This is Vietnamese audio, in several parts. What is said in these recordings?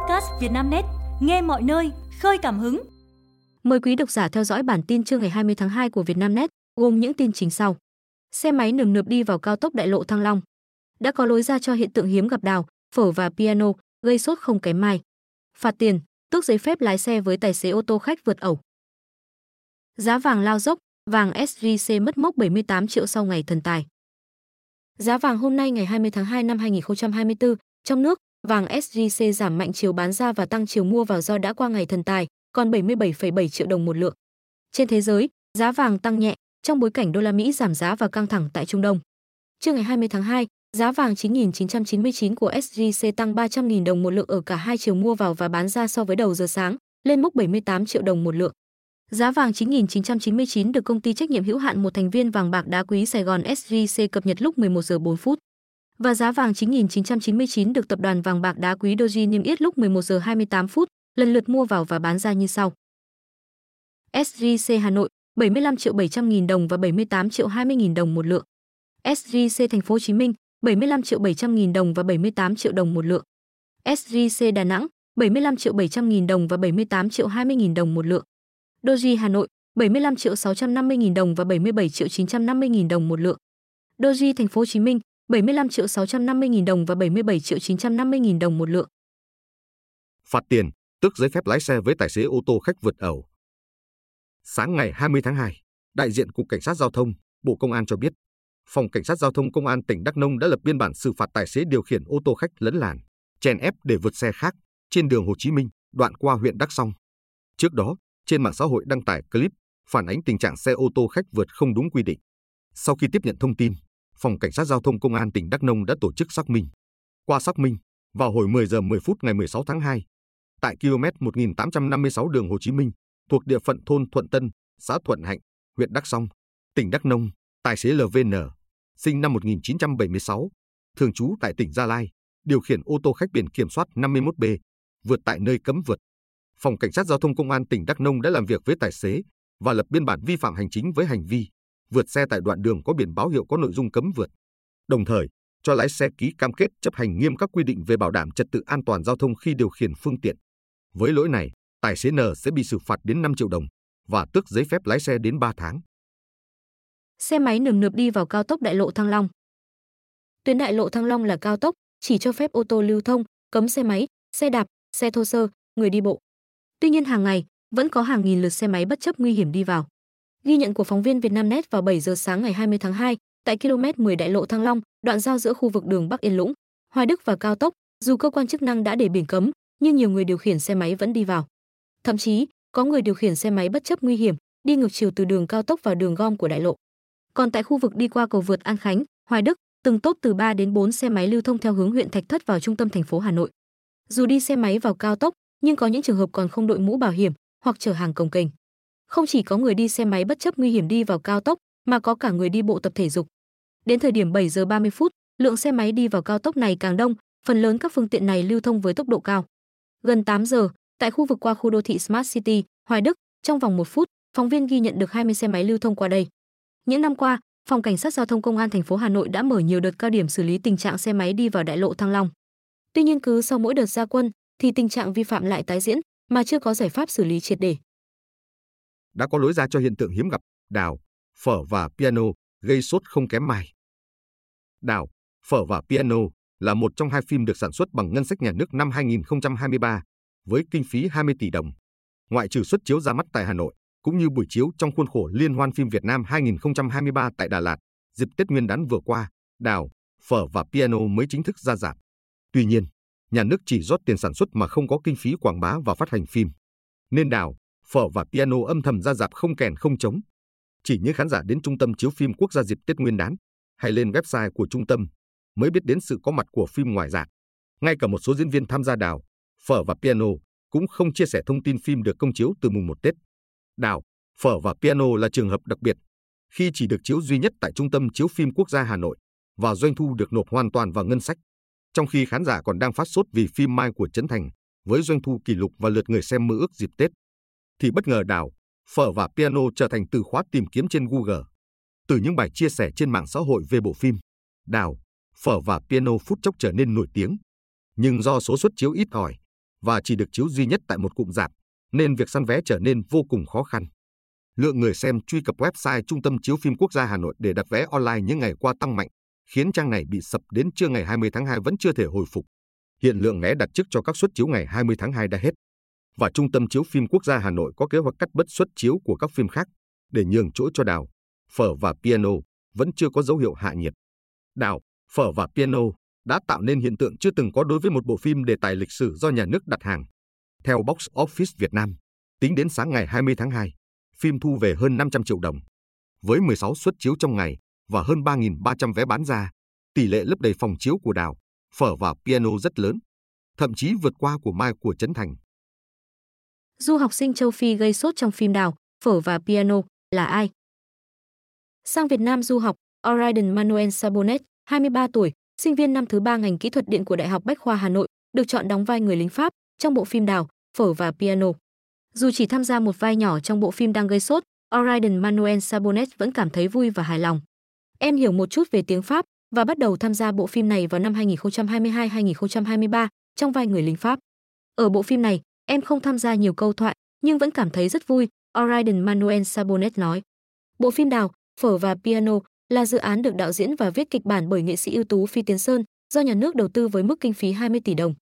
podcast Vietnamnet, nghe mọi nơi, khơi cảm hứng. Mời quý độc giả theo dõi bản tin trưa ngày 20 tháng 2 của Vietnamnet, gồm những tin chính sau. Xe máy nườm nượp đi vào cao tốc đại lộ Thăng Long. Đã có lối ra cho hiện tượng hiếm gặp đào, phở và piano, gây sốt không kém mai. Phạt tiền, tước giấy phép lái xe với tài xế ô tô khách vượt ẩu. Giá vàng lao dốc, vàng SJC mất mốc 78 triệu sau ngày thần tài. Giá vàng hôm nay ngày 20 tháng 2 năm 2024, trong nước, vàng SJC giảm mạnh chiều bán ra và tăng chiều mua vào do đã qua ngày thần tài, còn 77,7 triệu đồng một lượng. Trên thế giới, giá vàng tăng nhẹ trong bối cảnh đô la Mỹ giảm giá và căng thẳng tại Trung Đông. Trưa ngày 20 tháng 2, giá vàng 9.999 của SJC tăng 300.000 đồng một lượng ở cả hai chiều mua vào và bán ra so với đầu giờ sáng, lên mốc 78 triệu đồng một lượng. Giá vàng 9.999 được công ty trách nhiệm hữu hạn một thành viên vàng bạc đá quý Sài Gòn SJC cập nhật lúc 11 giờ 4 phút. Và giá vàng 9.999 được tập đoàn vàng bạc đá quý Doji niêm yết lúc 11 giờ 28 phút, lần lượt mua vào và bán ra như sau. SJC Hà Nội 75 triệu 700 nghìn đồng và 78 triệu 20 nghìn đồng một lượng. SJC Thành phố Hồ Chí Minh 75 triệu 700 nghìn đồng và 78 triệu đồng một lượng. SJC Đà Nẵng 75 triệu 700 nghìn đồng và 78 triệu 20 nghìn đồng một lượng. Doji Hà Nội 75 triệu 650 nghìn đồng và 77 triệu 950 nghìn đồng một lượng. Doji Thành phố Hồ Chí Minh 75 triệu 650 nghìn đồng và 77 triệu 950 nghìn đồng một lượng. Phạt tiền, tước giấy phép lái xe với tài xế ô tô khách vượt ẩu. Sáng ngày 20 tháng 2, đại diện Cục Cảnh sát Giao thông, Bộ Công an cho biết, Phòng Cảnh sát Giao thông Công an tỉnh Đắk Nông đã lập biên bản xử phạt tài xế điều khiển ô tô khách lấn làn, chèn ép để vượt xe khác trên đường Hồ Chí Minh, đoạn qua huyện Đắk Song. Trước đó, trên mạng xã hội đăng tải clip phản ánh tình trạng xe ô tô khách vượt không đúng quy định. Sau khi tiếp nhận thông tin, Phòng Cảnh sát Giao thông Công an tỉnh Đắk Nông đã tổ chức xác minh. Qua xác minh, vào hồi 10 giờ 10 phút ngày 16 tháng 2, tại km 1856 đường Hồ Chí Minh, thuộc địa phận thôn Thuận Tân, xã Thuận Hạnh, huyện Đắk Song, tỉnh Đắk Nông, tài xế LVN, sinh năm 1976, thường trú tại tỉnh Gia Lai, điều khiển ô tô khách biển kiểm soát 51B, vượt tại nơi cấm vượt. Phòng Cảnh sát Giao thông Công an tỉnh Đắk Nông đã làm việc với tài xế và lập biên bản vi phạm hành chính với hành vi vượt xe tại đoạn đường có biển báo hiệu có nội dung cấm vượt. Đồng thời, cho lái xe ký cam kết chấp hành nghiêm các quy định về bảo đảm trật tự an toàn giao thông khi điều khiển phương tiện. Với lỗi này, tài xế N sẽ bị xử phạt đến 5 triệu đồng và tước giấy phép lái xe đến 3 tháng. Xe máy nườm nượp đi vào cao tốc đại lộ Thăng Long. Tuyến đại lộ Thăng Long là cao tốc, chỉ cho phép ô tô lưu thông, cấm xe máy, xe đạp, xe thô sơ, người đi bộ. Tuy nhiên hàng ngày, vẫn có hàng nghìn lượt xe máy bất chấp nguy hiểm đi vào. Ghi nhận của phóng viên Vietnamnet vào 7 giờ sáng ngày 20 tháng 2, tại km 10 đại lộ Thăng Long, đoạn giao giữa khu vực đường Bắc Yên Lũng, Hoài Đức và cao tốc, dù cơ quan chức năng đã để biển cấm, nhưng nhiều người điều khiển xe máy vẫn đi vào. Thậm chí, có người điều khiển xe máy bất chấp nguy hiểm, đi ngược chiều từ đường cao tốc vào đường gom của đại lộ. Còn tại khu vực đi qua cầu vượt An Khánh, Hoài Đức, từng tốp từ 3 đến 4 xe máy lưu thông theo hướng huyện Thạch Thất vào trung tâm thành phố Hà Nội. Dù đi xe máy vào cao tốc, nhưng có những trường hợp còn không đội mũ bảo hiểm hoặc chở hàng cồng kềnh. Không chỉ có người đi xe máy bất chấp nguy hiểm đi vào cao tốc, mà có cả người đi bộ tập thể dục. Đến thời điểm 7 giờ 30 phút, lượng xe máy đi vào cao tốc này càng đông, phần lớn các phương tiện này lưu thông với tốc độ cao. Gần 8 giờ, tại khu vực qua khu đô thị Smart City, Hoài Đức, trong vòng 1 phút, phóng viên ghi nhận được 20 xe máy lưu thông qua đây. Những năm qua, Phòng Cảnh sát Giao thông Công an thành phố Hà Nội đã mở nhiều đợt cao điểm xử lý tình trạng xe máy đi vào đại lộ Thăng Long. Tuy nhiên cứ sau mỗi đợt gia quân thì tình trạng vi phạm lại tái diễn mà chưa có giải pháp xử lý triệt để. Đã có lối ra cho hiện tượng hiếm gặp, đào, phở và piano gây sốt không kém mai. Đào, phở và piano là một trong hai phim được sản xuất bằng ngân sách nhà nước năm 2023 với kinh phí 20 tỷ đồng. Ngoại trừ xuất chiếu ra mắt tại Hà Nội, cũng như buổi chiếu trong khuôn khổ Liên hoan phim Việt Nam 2023 tại Đà Lạt, dịp Tết Nguyên đán vừa qua, Đào, Phở và Piano mới chính thức ra rạp. Tuy nhiên, nhà nước chỉ rót tiền sản xuất mà không có kinh phí quảng bá và phát hành phim. Nên Đào, Phở và Piano âm thầm ra dạp không kèn không trống. Chỉ những khán giả đến trung tâm chiếu phim quốc gia dịp Tết Nguyên đán hay lên website của trung tâm mới biết đến sự có mặt của phim ngoài rạp. Ngay cả một số diễn viên tham gia Đào, Phở và Piano cũng không chia sẻ thông tin phim được công chiếu từ mùng 1 Tết. Đào, Phở và Piano là trường hợp đặc biệt khi chỉ được chiếu duy nhất tại Trung tâm Chiếu phim Quốc gia Hà Nội và doanh thu được nộp hoàn toàn vào ngân sách. Trong khi khán giả còn đang phát sốt vì phim Mai của Trấn Thành với doanh thu kỷ lục và lượt người xem mơ ước dịp Tết, thì bất ngờ Đào, Phở và Piano trở thành từ khóa tìm kiếm trên Google. Từ những bài chia sẻ trên mạng xã hội về bộ phim, Đào, Phở và Piano phút chốc trở nên nổi tiếng. Nhưng do số suất chiếu ít ỏi, và chỉ được chiếu duy nhất tại một cụm rạp, nên việc săn vé trở nên vô cùng khó khăn. Lượng người xem truy cập website Trung tâm Chiếu phim Quốc gia Hà Nội để đặt vé online những ngày qua tăng mạnh, khiến trang này bị sập đến trưa ngày 20 tháng 2 vẫn chưa thể hồi phục. Hiện lượng vé đặt trước cho các suất chiếu ngày 20 tháng 2 đã hết. Và Trung tâm Chiếu phim Quốc gia Hà Nội có kế hoạch cắt bớt suất chiếu của các phim khác để nhường chỗ cho Đào, Phở và Piano vẫn chưa có dấu hiệu hạ nhiệt. Đào, Phở và Piano đã tạo nên hiện tượng chưa từng có đối với một bộ phim đề tài lịch sử do nhà nước đặt hàng. Theo Box Office Việt Nam, tính đến sáng ngày 20 tháng 2, phim thu về hơn 500 triệu đồng. Với 16 suất chiếu trong ngày và hơn 3.300 vé bán ra, tỷ lệ lấp đầy phòng chiếu của Đào, Phở và Piano rất lớn, thậm chí vượt qua của Mai của Trấn Thành. Du học sinh châu Phi gây sốt trong phim Đào, Phở và Piano là ai? Sang Việt Nam du học, Orion Manuel Sabonet, 23 tuổi, sinh viên năm thứ ba ngành kỹ thuật điện của Đại học Bách khoa Hà Nội, được chọn đóng vai người lính Pháp trong bộ phim Đào, Phở và Piano. Dù chỉ tham gia một vai nhỏ trong bộ phim đang gây sốt, Orion Manuel Sabonet vẫn cảm thấy vui và hài lòng. Em hiểu một chút về tiếng Pháp và bắt đầu tham gia bộ phim này vào năm 2022-2023 trong vai người lính Pháp. Ở bộ phim này, em không tham gia nhiều câu thoại nhưng vẫn cảm thấy rất vui, Orion Manuel Sabonet nói. Bộ phim Đào, Phở và Piano là dự án được đạo diễn và viết kịch bản bởi nghệ sĩ ưu tú Phi Tiến Sơn, do nhà nước đầu tư với mức kinh phí 20 tỷ đồng.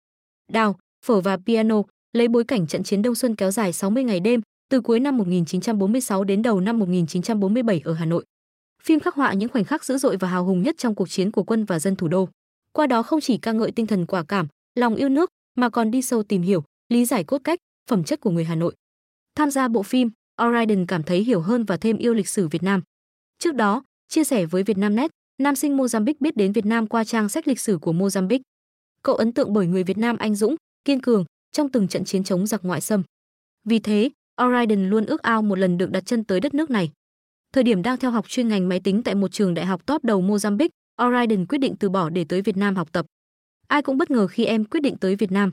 Đào, Phở và Piano lấy bối cảnh trận chiến Đông Xuân kéo dài 60 ngày đêm, từ cuối năm 1946 đến đầu năm 1947 ở Hà Nội. Phim khắc họa những khoảnh khắc dữ dội và hào hùng nhất trong cuộc chiến của quân và dân thủ đô. Qua đó không chỉ ca ngợi tinh thần quả cảm, lòng yêu nước mà còn đi sâu tìm hiểu, lý giải cốt cách, phẩm chất của người Hà Nội. Tham gia bộ phim, O'Riordan cảm thấy hiểu hơn và thêm yêu lịch sử Việt Nam. Trước đó, chia sẻ với Vietnamnet, nam sinh Mozambique biết đến Việt Nam qua trang sách lịch sử của Mozambique. Cậu ấn tượng bởi người Việt Nam anh dũng, kiên cường trong từng trận chiến chống giặc ngoại xâm. Vì thế, O'Riordan luôn ước ao một lần được đặt chân tới đất nước này. Thời điểm đang theo học chuyên ngành máy tính tại một trường đại học top đầu Mozambique, O'Riordan quyết định từ bỏ để tới Việt Nam học tập. Ai cũng bất ngờ khi em quyết định tới Việt Nam.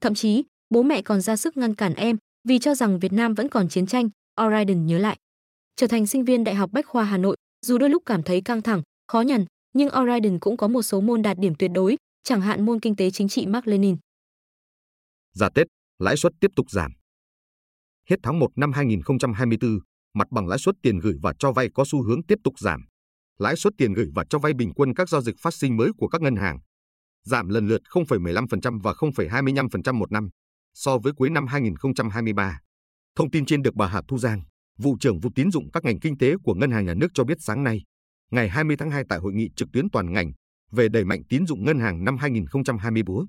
Thậm chí, bố mẹ còn ra sức ngăn cản em vì cho rằng Việt Nam vẫn còn chiến tranh, O'Riordan nhớ lại. Trở thành sinh viên Đại học Bách khoa Hà Nội, dù đôi lúc cảm thấy căng thẳng, khó nhằn, nhưng O'Riordan cũng có một số môn đạt điểm tuyệt đối, chẳng hạn môn kinh tế chính trị Mark Lenin. Giả Tết, lãi suất tiếp tục giảm. Hết tháng 1 năm 2024, mặt bằng lãi suất tiền gửi và cho vay có xu hướng tiếp tục giảm. Lãi suất tiền gửi và cho vay bình quân các giao dịch phát sinh mới của các ngân hàng giảm lần lượt 0,15% và 0,25% một năm so với cuối năm 2023. Thông tin trên được bà Hà Thu Giang, vụ trưởng vụ tín dụng các ngành kinh tế của Ngân hàng Nhà nước cho biết sáng nay, ngày 20 tháng 2 tại hội nghị trực tuyến toàn ngành về đẩy mạnh tín dụng ngân hàng năm 2024.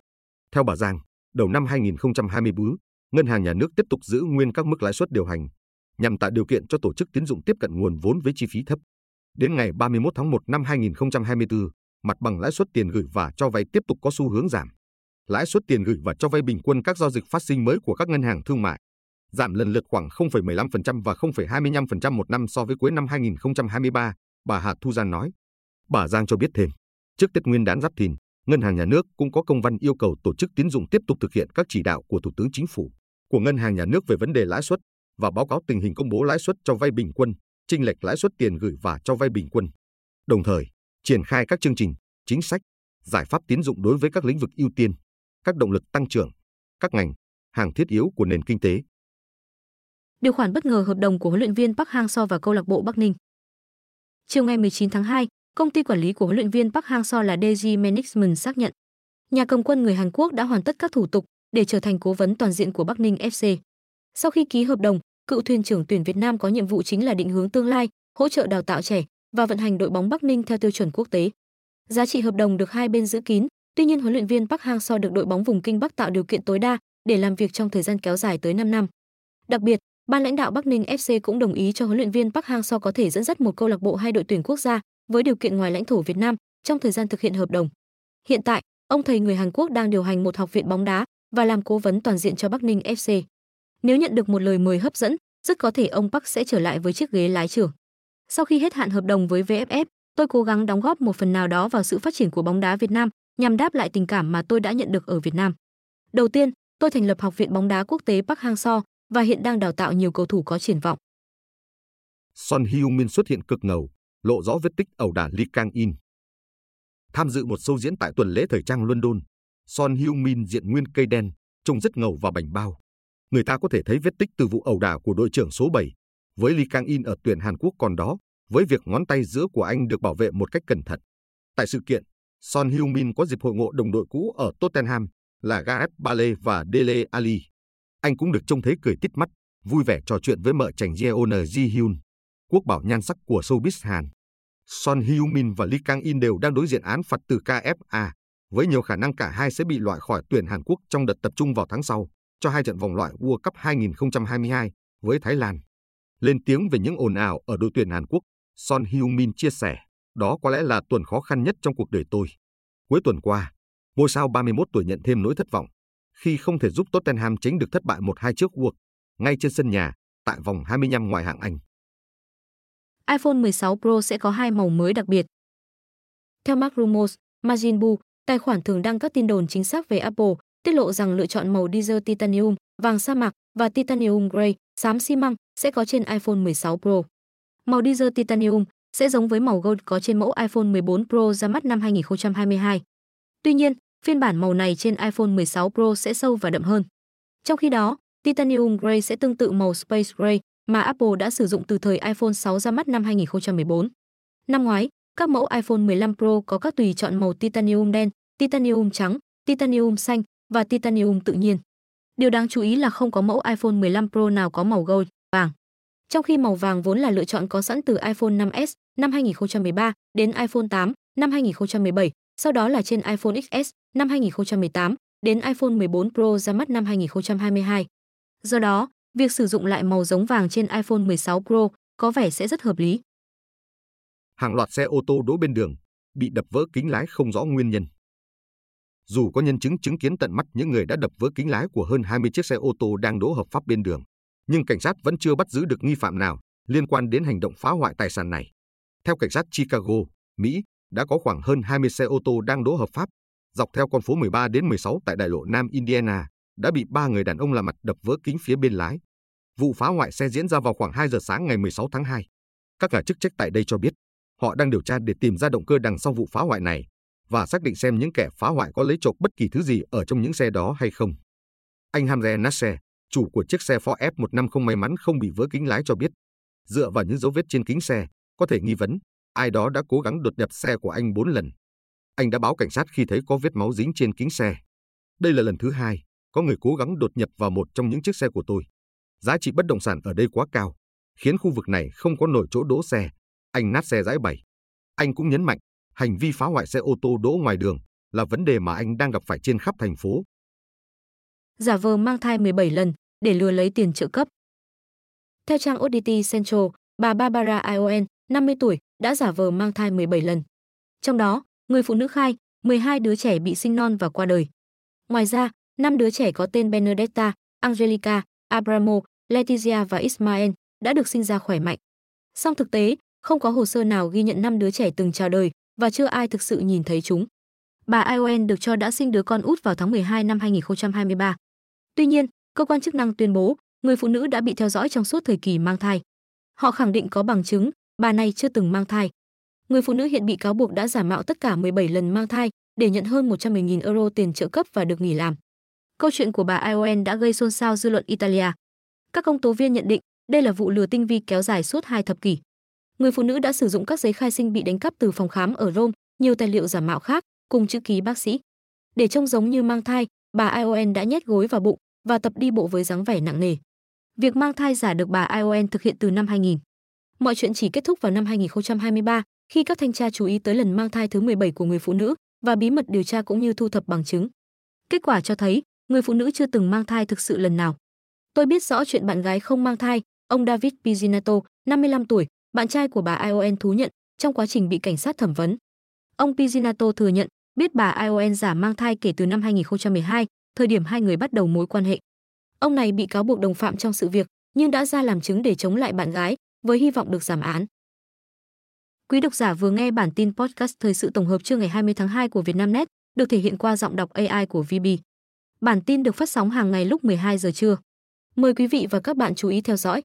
Theo bà Giang, đầu năm 2024, Ngân hàng Nhà nước tiếp tục giữ nguyên các mức lãi suất điều hành nhằm tạo điều kiện cho tổ chức tín dụng tiếp cận nguồn vốn với chi phí thấp. Đến ngày 31 tháng 1 năm 2024, mặt bằng lãi suất tiền gửi và cho vay tiếp tục có xu hướng giảm. Lãi suất tiền gửi và cho vay bình quân các giao dịch phát sinh mới của các ngân hàng thương mại giảm lần lượt khoảng 0,15% và 0,25% một năm so với cuối năm 2023, bà Hà Thu Giang nói. Bà Giang cho biết thêm, trước Tết Nguyên đán Giáp Thìn, Ngân hàng Nhà nước cũng có công văn yêu cầu tổ chức tín dụng tiếp tục thực hiện các chỉ đạo của Thủ tướng Chính phủ, của Ngân hàng Nhà nước về vấn đề lãi suất và báo cáo tình hình công bố lãi suất cho vay bình quân, chênh lệch lãi suất tiền gửi và cho vay bình quân. Đồng thời, triển khai các chương trình, chính sách, giải pháp tín dụng đối với các lĩnh vực ưu tiên, các động lực tăng trưởng, các ngành, hàng thiết yếu của nền kinh tế. Điều khoản bất ngờ hợp đồng của huấn luyện viên Park Hang-seo và câu lạc bộ Bắc Ninh. Chiều ngày 19 tháng 2, công ty quản lý của huấn luyện viên Park Hang-seo là DG Management xác nhận, nhà cầm quân người Hàn Quốc đã hoàn tất các thủ tục để trở thành cố vấn toàn diện của Bắc Ninh FC. Sau khi ký hợp đồng, cựu thuyền trưởng tuyển Việt Nam có nhiệm vụ chính là định hướng tương lai, hỗ trợ đào tạo trẻ, và vận hành đội bóng Bắc Ninh theo tiêu chuẩn quốc tế. Giá trị hợp đồng được hai bên giữ kín, tuy nhiên huấn luyện viên Park Hang-seo được đội bóng vùng Kinh Bắc tạo điều kiện tối đa để làm việc trong thời gian kéo dài tới 5 năm. Đặc biệt, ban lãnh đạo Bắc Ninh FC cũng đồng ý cho huấn luyện viên Park Hang-seo có thể dẫn dắt một câu lạc bộ hay đội tuyển quốc gia với điều kiện ngoài lãnh thổ Việt Nam trong thời gian thực hiện hợp đồng. Hiện tại, ông thầy người Hàn Quốc đang điều hành một học viện bóng đá và làm cố vấn toàn diện cho Bắc Ninh FC. Nếu nhận được một lời mời hấp dẫn, rất có thể ông Park sẽ trở lại với chiếc ghế lái trưởng. Sau khi hết hạn hợp đồng với VFF, tôi cố gắng đóng góp một phần nào đó vào sự phát triển của bóng đá Việt Nam nhằm đáp lại tình cảm mà tôi đã nhận được ở Việt Nam. Đầu tiên, tôi thành lập Học viện bóng đá quốc tế Park Hang-seo và hiện đang đào tạo nhiều cầu thủ có triển vọng. Son Heung-min xuất hiện cực ngầu, lộ rõ vết tích ẩu đả Lee Kang-in. Tham dự một show diễn tại tuần lễ thời trang London, Son Heung-min diện nguyên cây đen, trông rất ngầu và bảnh bao. Người ta có thể thấy vết tích từ vụ ẩu đả của đội trưởng số 7 với Lee Kang In ở tuyển Hàn Quốc còn đó, với việc ngón tay giữa của anh được bảo vệ một cách cẩn thận. Tại sự kiện, Son Heung-min có dịp hội ngộ đồng đội cũ ở Tottenham là Gareth Bale và Dele Ali. Anh cũng được trông thấy cười tít mắt, vui vẻ trò chuyện với mợ chành Yeon Ji Hyun, quốc bảo nhan sắc của showbiz Hàn. Son Heung-min và Lee Kang-in đều đang đối diện án phạt từ KFA, với nhiều khả năng cả hai sẽ bị loại khỏi tuyển Hàn Quốc trong đợt tập trung vào tháng sau cho hai trận vòng loại World Cup 2022 với Thái Lan. Lên tiếng về những ồn ào ở đội tuyển Hàn Quốc, Son Heung-min chia sẻ, đó có lẽ là tuần khó khăn nhất trong cuộc đời tôi. Cuối tuần qua, ngôi sao 31 tuổi nhận thêm nỗi thất vọng khi không thể giúp Tottenham tránh được thất bại 1-2 trước cuộc ngay trên sân nhà tại vòng 25 ngoại hạng Anh. iPhone 16 Pro sẽ có hai màu mới đặc biệt. Theo Mark Rumors, Majin Bu, tài khoản thường đăng các tin đồn chính xác về Apple, tiết lộ rằng lựa chọn màu diesel titanium, vàng sa mạc và titanium gray, xám xi măng sẽ có trên iPhone 16 Pro. Màu diesel titanium sẽ giống với màu gold có trên mẫu iPhone 14 Pro ra mắt năm 2022. Tuy nhiên, phiên bản màu này trên iPhone 16 Pro sẽ sâu và đậm hơn. Trong khi đó, Titanium Gray sẽ tương tự màu Space Gray mà Apple đã sử dụng từ thời iPhone 6 ra mắt năm 2014. Năm ngoái, các mẫu iPhone 15 Pro có các tùy chọn màu titanium đen, titanium trắng, titanium xanh và titanium tự nhiên. Điều đáng chú ý là không có mẫu iPhone 15 Pro nào có màu gold, vàng. Trong khi màu vàng vốn là lựa chọn có sẵn từ iPhone 5S năm 2013 đến iPhone 8 năm 2017, sau đó là trên iPhone XS năm 2018 đến iPhone 14 Pro ra mắt năm 2022. Do đó, việc sử dụng lại màu giống vàng trên iPhone 16 Pro có vẻ sẽ rất hợp lý. Hàng loạt xe ô tô đỗ bên đường bị đập vỡ kính lái không rõ nguyên nhân. Dù có nhân chứng chứng kiến tận mắt những người đã đập vỡ kính lái của hơn 20 chiếc xe ô tô đang đỗ hợp pháp bên đường, nhưng cảnh sát vẫn chưa bắt giữ được nghi phạm nào liên quan đến hành động phá hoại tài sản này. Theo cảnh sát Chicago, Mỹ, đã có khoảng hơn 20 xe ô tô đang đỗ hợp pháp dọc theo con phố 13 đến 16 tại đại lộ Nam Indiana đã bị ba người đàn ông làm mặt đập vỡ kính phía bên lái. Vụ phá hoại xe diễn ra vào khoảng 2 giờ sáng ngày 16 tháng 2. Các nhà chức trách tại đây cho biết họ đang điều tra để tìm ra động cơ đằng sau vụ phá hoại này và xác định xem những kẻ phá hoại có lấy trộm bất kỳ thứ gì ở trong những xe đó hay không. Anh Hamze Nasser, chủ của chiếc xe Ford F150 may mắn không bị vỡ kính lái cho biết, dựa vào những dấu vết trên kính xe, có thể nghi vấn ai đó đã cố gắng đột nhập xe của anh 4 lần. Anh đã báo cảnh sát khi thấy có vết máu dính trên kính xe. Đây là lần thứ hai có người cố gắng đột nhập vào một trong những chiếc xe của tôi. Giá trị bất động sản ở đây quá cao, khiến khu vực này không có nổi chỗ đỗ xe. Anh nát xe giải bày. Anh cũng nhấn mạnh, hành vi phá hoại xe ô tô đỗ ngoài đường là vấn đề mà anh đang gặp phải trên khắp thành phố. Giả vờ mang thai 17 lần để lừa lấy tiền trợ cấp. Theo trang ODT Central, bà Barbara Ion, 50 tuổi, đã giả vờ mang thai 17 lần. Trong đó, người phụ nữ khai 12 đứa trẻ bị sinh non và qua đời. Ngoài ra, năm đứa trẻ có tên Benedetta, Angelica, Abramo, Letizia và Ismael đã được sinh ra khỏe mạnh. Song thực tế, không có hồ sơ nào ghi nhận năm đứa trẻ từng chào đời và chưa ai thực sự nhìn thấy chúng. Bà Ion được cho đã sinh đứa con út vào tháng 12 năm 2023. Tuy nhiên, cơ quan chức năng tuyên bố người phụ nữ đã bị theo dõi trong suốt thời kỳ mang thai. Họ khẳng định có bằng chứng bà này chưa từng mang thai. Người phụ nữ hiện bị cáo buộc đã giả mạo tất cả 17 lần mang thai để nhận hơn 110.000 euro tiền trợ cấp và được nghỉ làm. Câu chuyện của bà Ion đã gây xôn xao dư luận Italia. Các công tố viên nhận định đây là vụ lừa tinh vi kéo dài suốt hai thập kỷ. Người phụ nữ đã sử dụng các giấy khai sinh bị đánh cắp từ phòng khám ở Rome, nhiều tài liệu giả mạo khác, cùng chữ ký bác sĩ. Để trông giống như mang thai, bà Ion đã nhét gối vào bụng và tập đi bộ với dáng vẻ nặng nề. Việc mang thai giả được bà Ion thực hiện từ năm 2000. Mọi chuyện chỉ kết thúc vào năm 2023 khi các thanh tra chú ý tới lần mang thai thứ 17 của người phụ nữ và bí mật điều tra cũng như thu thập bằng chứng. Kết quả cho thấy, người phụ nữ chưa từng mang thai thực sự lần nào. Tôi biết rõ chuyện bạn gái không mang thai, ông David Pizzinato, 55 tuổi, bạn trai của bà Ion thú nhận trong quá trình bị cảnh sát thẩm vấn. Ông Pizzinato thừa nhận biết bà Ion giả mang thai kể từ năm 2012, thời điểm hai người bắt đầu mối quan hệ. Ông này bị cáo buộc đồng phạm trong sự việc, nhưng đã ra làm chứng để chống lại bạn gái, với hy vọng được giảm án. Quý độc giả vừa nghe bản tin podcast thời sự tổng hợp trưa ngày 20 tháng 2 của Vietnamnet, được thể hiện qua giọng đọc AI của VB. Bản tin được phát sóng hàng ngày lúc 12 giờ trưa. Mời quý vị và các bạn chú ý theo dõi.